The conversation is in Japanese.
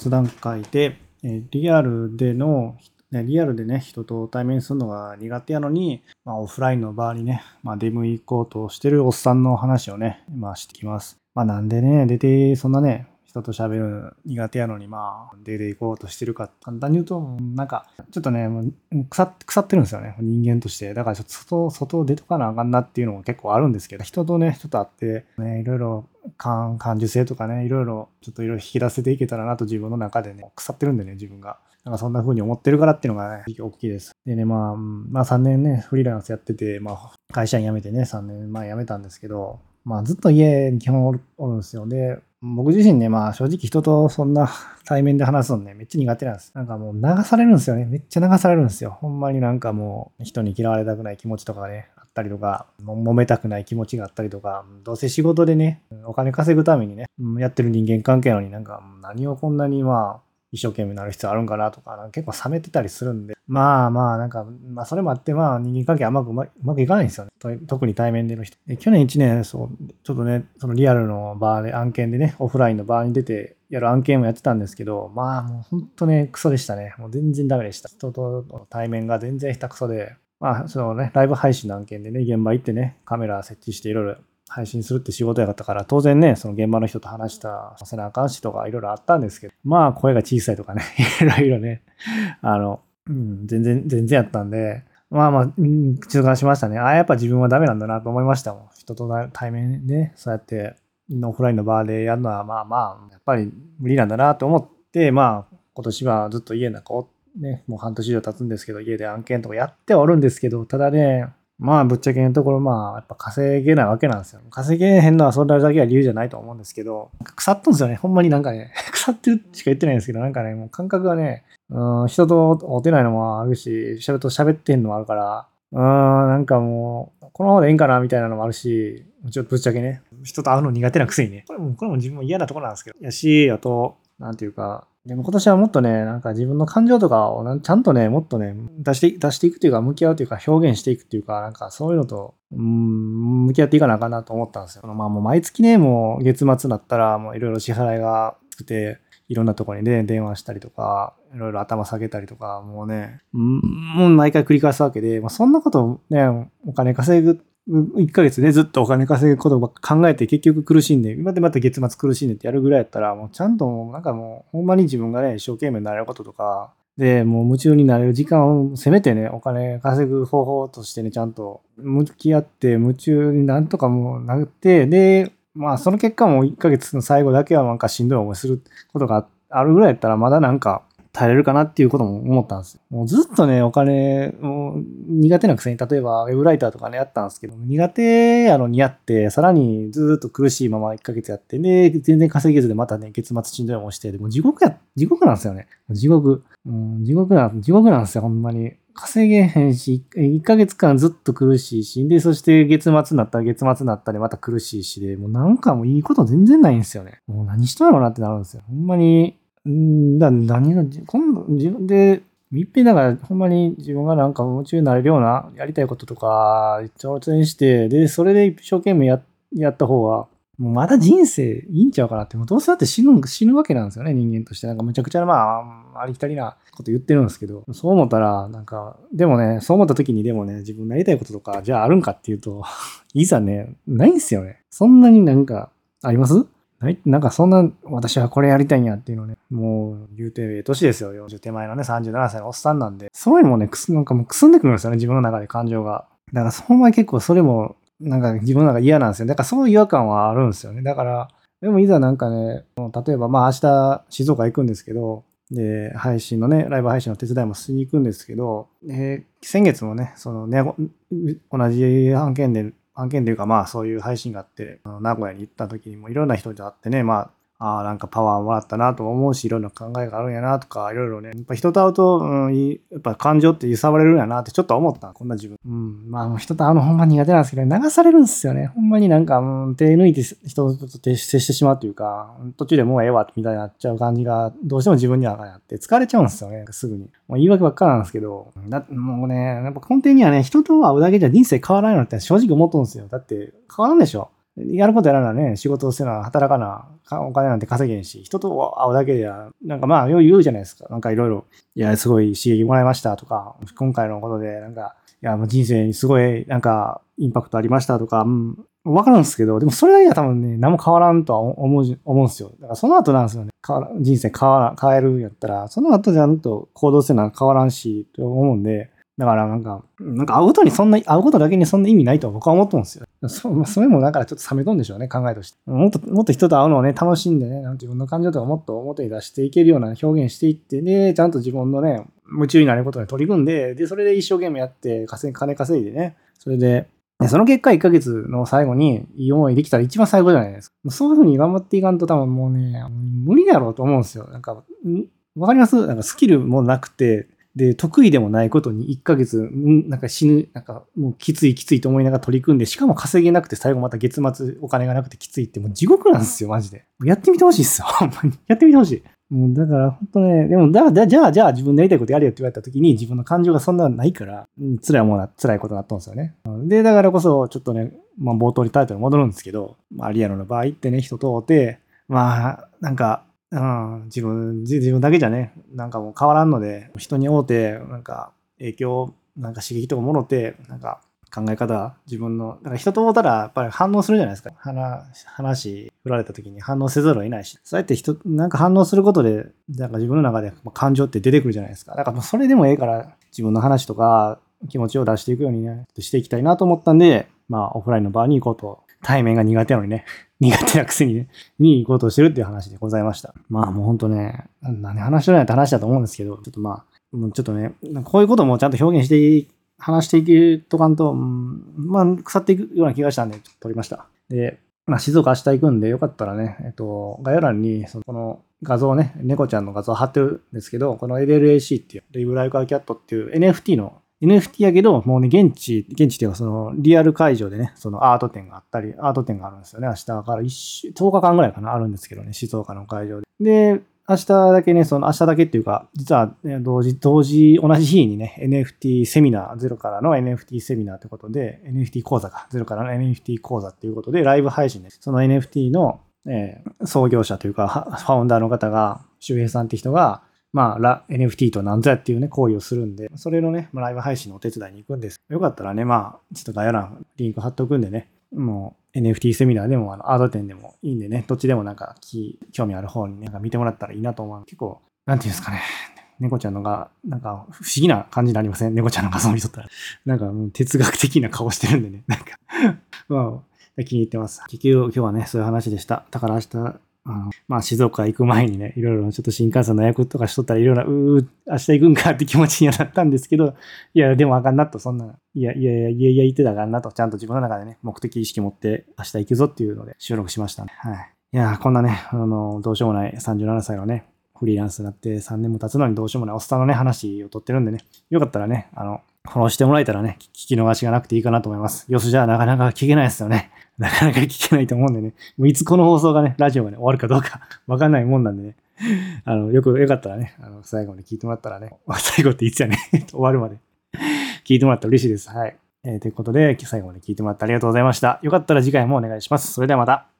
雑談会で、えリアルでの、ねリアルでね、人と対面するのが苦手やのに、まあ、オフラインの場合にね、まあ、出向こうとしてるおっさんの話をね、まあ、してきます。まあ、なんでね、出て、そんなね、人と喋る苦手やのに、まあ、出ていこうとしてるか、簡単に言うと、なんか、ちょっとねもう、腐っ腐ってるんですよね、人間として。だから、ちょっと外、外出とかなあかんなっていうのも結構あるんですけど、人とね、人と会って、ね、いろいろ感、感受性とかね、いろいろ、ちょっといろいろ引き出せていけたらなと自分の中でね、腐ってるんでね、自分が。なんかそんな風に思ってるからっていうのがね、大きいです。でね、まあ、まあ3年ね、フリーランスやってて、まあ会社員辞めてね、3年前辞めたんですけど、まあずっと家に基本おるんですよ。で、僕自身ね、まあ正直人とそんな対面で話すのね、めっちゃ苦手なんです。なんかもう流されるんですよね。めっちゃ流されるんですよ。ほんまになんかもう人に嫌われたくない気持ちとかね、あったりとか、揉めたくない気持ちがあったりとか、どうせ仕事でね、お金稼ぐためにね、やってる人間関係なのになんか何をこんなにまあ、一生懸命なる必要あるんかなとか、結構冷めてたりするんで、まあまあ、なんか、まあそれもあって、まあ人間関係あんまくうまくいかないんですよね。特に対面での人。去年1年、そう、ちょっとね、そのリアルの場で案件でね、オフラインの場に出てやる案件もやってたんですけど、まあもう本当ね、クソでしたね。もう全然ダメでした。人との対面が全然下手くそで、まあそのね、ライブ配信の案件でね、現場行ってね、カメラ設置していろいろ配信するって仕事やかったから、当然ね、その現場の人と話したさせなあかんしとかいろいろあったんですけど、まあ声が小さいとかね、いろいろね、あの、うん、全然、全然やったんで、まあまあ、うん中断しましたね。ああ、やっぱ自分はダメなんだなと思いましたもん。人と対面ね、そうやってオフラインの場でやるのは、まあまあ、やっぱり無理なんだなと思って、まあ、今年はずっと家の中ね、もう半年以上経つんですけど、家で案件とかやってはおるんですけど、ただね、まあ、ぶっちゃけのところ、まあ、やっぱ稼げないわけなんですよ。稼げへんのはそれだけは理由じゃないと思うんですけど、腐っとんですよね。ほんまになんかね、腐ってるしか言ってないんですけど、なんかね、もう感覚がね、うん、人と会ってないのもあるし、人と喋ってんのもあるから、うん、なんかもう、このままでいいんかなみたいなのもあるし、ちょっとぶっちゃけね、人と会うの苦手なくせにね。これも、これも自分も嫌なところなんですけど。やし、あと、なんていうか、でも今年はもっとね、なんか自分の感情とかをちゃんとね、もっとね、出して、出していくというか、向き合うというか、表現していくというか、なんかそういうのと、うん、向き合っていかなあかんなと思ったんですよ。まあもう毎月ね、もう月末になったら、もういろいろ支払いがつくて、いろんなところにね、電話したりとか、いろいろ頭下げたりとか、もうね、もう毎回繰り返すわけで、まあ、そんなことね、お金稼ぐ1ヶ月でずっとお金稼ぐことばっか考えて結局苦しんで、今でまた月末苦しんでってやるぐらいやったら、もうちゃんともうなんかもうほんまに自分がね、一生懸命になれることとか、で、もう夢中になれる時間をせめてね、お金稼ぐ方法としてね、ちゃんと向き合って、夢中になんとかもうなって、で、まあその結果も1ヶ月の最後だけはなんかしんどい思いすることがあるぐらいやったら、まだなんか耐えれるかなっていうことも思ったんですよ。もうずっとね、お金、もう苦手なくせに、例えばウェブライターとかね、やったんですけど、苦手やのにやって、さらにずっと苦しいまま1ヶ月やって、で、全然稼げずでまたね、月末しんどいもして、でも地獄や、地獄なんですよね。地獄。うん、地獄なん、地獄なんですよ、ほんまに。稼げへんし、1ヶ月間ずっと苦しいし、で、そして月末になったら月末になったらまた苦しいしで、もうなんかもういいこと全然ないんですよね。もう何しとんやろうなってなるんですよ。ほんまに、んだ、何が、今度自分で、いっぺんだからほんまに自分がなんか夢中になれるようなやりたいこととか挑戦して、で、それで一生懸命ややった方が、もうまだ人生いいんちゃうかなって、もうどうせだって死ぬ死ぬわけなんですよね、人間として。なんかむちゃくちゃまあ、ありきたりなこと言ってるんですけど、そう思ったら、なんか、でもね、そう思った時にでもね、自分のやりたいこととか、じゃああるんかっていうと、いざね、ないんすよね。そんなになんか、ありますないなんかそんな、私はこれやりたいんやっていうのね、もう言うて、ええ年ですよ。40手前のね、37歳のおっさんなんで、そういうのもね、くす、なんかもうくすんでくるんですよね、自分の中で感情が。だからその前結構それも、なんか自分の中嫌なんですよ。だからそういう違和感はあるんですよね。だから、でもいざなんかね、例えばまあ明日静岡行くんですけど、で、配信のね、ライブ配信の手伝いもしに行くんですけど、えー、先月もね、そのね、同じ案件で案件というかまあそういう配信があって、名古屋に行った時にもいろんな人と会ってね、まあああ、なんかパワーもらったなと思うし、いろんな考えがあるんやなとか、いろいろね、やっぱ人と会うと、うん、やっぱ感情って揺さぶれるんやなってちょっと思った。こんな自分。うん。まあ、人と会うのほんま苦手なんですけど、流されるんですよね。ほんまになんか、うん、手抜いて人と接してしまうというか、途中でもうええわ、みたいになっちゃう感じが、どうしても自分にはあって、疲れちゃうんですよね、すぐに。もう言い訳ばっかなんですけど、だもうね、やっぱ根底にはね、人と会うだけじゃ人生変わらないのって正直思っとんですよ。だって、変わらんでしょ。やることやらなね、仕事をせな、働かな、お金なんて稼げんし、人と会うだけでは、なんかまあ、よう言うじゃないですか。なんかいろいろ、いや、すごい刺激もらいましたとか、今回のことで、なんか、いや、もう人生にすごい、なんか、インパクトありましたとか、うん、わかるんですけど、でもそれだけは多分ね、何も変わらんとは思う、思うんですよ。だからその後なんですよね。変わら人生変わら、変えるんやったら、その後じゃんと行動せな変わらんし、と思うんで、だからなんか、なんか会うことにそんな、会うことだけにそんな意味ないとは僕は思ってるんですよ。そそれもだからちょっと冷めとんでしょうね、考えとして。もっと、もっと人と会うのをね、楽しんでね、自分の感情とかもっと表に出していけるような表現していって、で、ちゃんと自分のね、夢中になることに取り組んで、で、それで一生懸命やって、稼金稼いでね、それで、その結果1ヶ月の最後にいい思いできたら一番最後じゃないですか。そういう風に頑張っていかんと多分もうね、無理だろうと思うんですよ。なんか、わかります？なんかスキルもなくて、で、得意でもないことに1ヶ月、なんか死ぬ、なんかもうきついきついと思いながら取り組んで、しかも稼げなくて最後また月末お金がなくてきついってもう地獄なんですよ、マジで。やってみてほしいっすよ、ほんまに。やってみてほしい。もうだから本当ね、でもだじゃあ、じゃあ自分でやりたいことやれよって言われた時に自分の感情がそんなないから、うん、辛いものは辛いことになったんですよね。で、だからこそちょっとね、まあ冒頭にタイトル戻るんですけど、まあリアルの場合ってね、人と会って、まあなんか、うん、自分、自分だけじゃね、なんかもう変わらんので、人に会うて、なんか影響、なんか刺激とかもろて、なんか考え方、自分の、だか人と会ったらやっぱり反応するじゃないですか。話、話振られた時に反応せざるを得ないし。そうやって人、なんか反応することで、なんか自分の中で感情って出てくるじゃないですか。だからもうそれでもええから自分の話とか気持ちを出していくようにね、していきたいなと思ったんで、まあオフラインの場に行こうと。対面が苦手なのにね、苦手なくせにね、に行こうとしてるっていう話でございました。まあもうほんとね、何話しないって話だと思うんですけど、ちょっとまあ、ちょっとね、こういうこともちゃんと表現して話していくとかんと、うん、まあ、腐っていくような気がしたんで、ちょっと撮りました。で、まあ、静岡明日行くんで、よかったらね、えっと、概要欄に、その、この画像ね、猫ちゃんの画像貼ってるんですけど、この LLAC っていう、リブライカーキャットっていう NFT の NFT やけど、もうね、現地、現地っていうか、その、リアル会場でね、そのアート展があったり、アート展があるんですよね。明日から1週、10日間ぐらいかな、あるんですけどね、静岡の会場で。で、明日だけね、その明日だけっていうか、実は、ね、同時、同時、同じ日にね、NFT セミナー、ゼロからの NFT セミナーってことで、NFT 講座か、ゼロからの NFT 講座っていうことで、ライブ配信で。その NFT の、えー、創業者というか、ファウンダーの方が、周平さんって人が、まあ、ラ NFT と何ぞやっていうね、行為をするんで、それのね、ライブ配信のお手伝いに行くんです。よかったらね、まあ、ちょっと概要欄、リンク貼っておくんでね、もう NFT セミナーでもあのアート展でもいいんでね、どっちでもなんか興味ある方になんか見てもらったらいいなと思う。結構、なんていうんですかね。猫ちゃんのが、なんか不思議な感じになりません？猫ちゃんの画像見とったら。なんか哲学的な顔してるんでね。なんか まあ、気に入ってます。結局今日はね、そういう話でした。だから明日、あのまあ、静岡行く前にね、いろいろちょっと新幹線の予約とかしとったらいろいろ、うー、明日行くんかって気持ちにはなったんですけど、いや、でもあかんなと、そんな、いやいやいや、いやいや言ってたあかんなと、ちゃんと自分の中でね、目的意識持って明日行くぞっていうので収録しましたね。はい。いや、こんなね、あの、どうしようもない37歳のね、フリーランスになって3年も経つのにどうしようもないおっさんのね、話をとってるんでね、よかったらね、あの、フォローしてもらえたらね、聞き逃しがなくていいかなと思います。よし、じゃあなかなか聞けないですよね。なかなか聞けないと思うんでね。もういつこの放送がね、ラジオがね、終わるかどうか わかんないもんなんでね。あの、よく、よかったらね、あの、最後まで聞いてもらったらね、最後っていつやね、終わるまで聞いてもらったら嬉しいです。はい。えー、ということで、最後まで聞いてもらってありがとうございました。よかったら次回もお願いします。それではまた。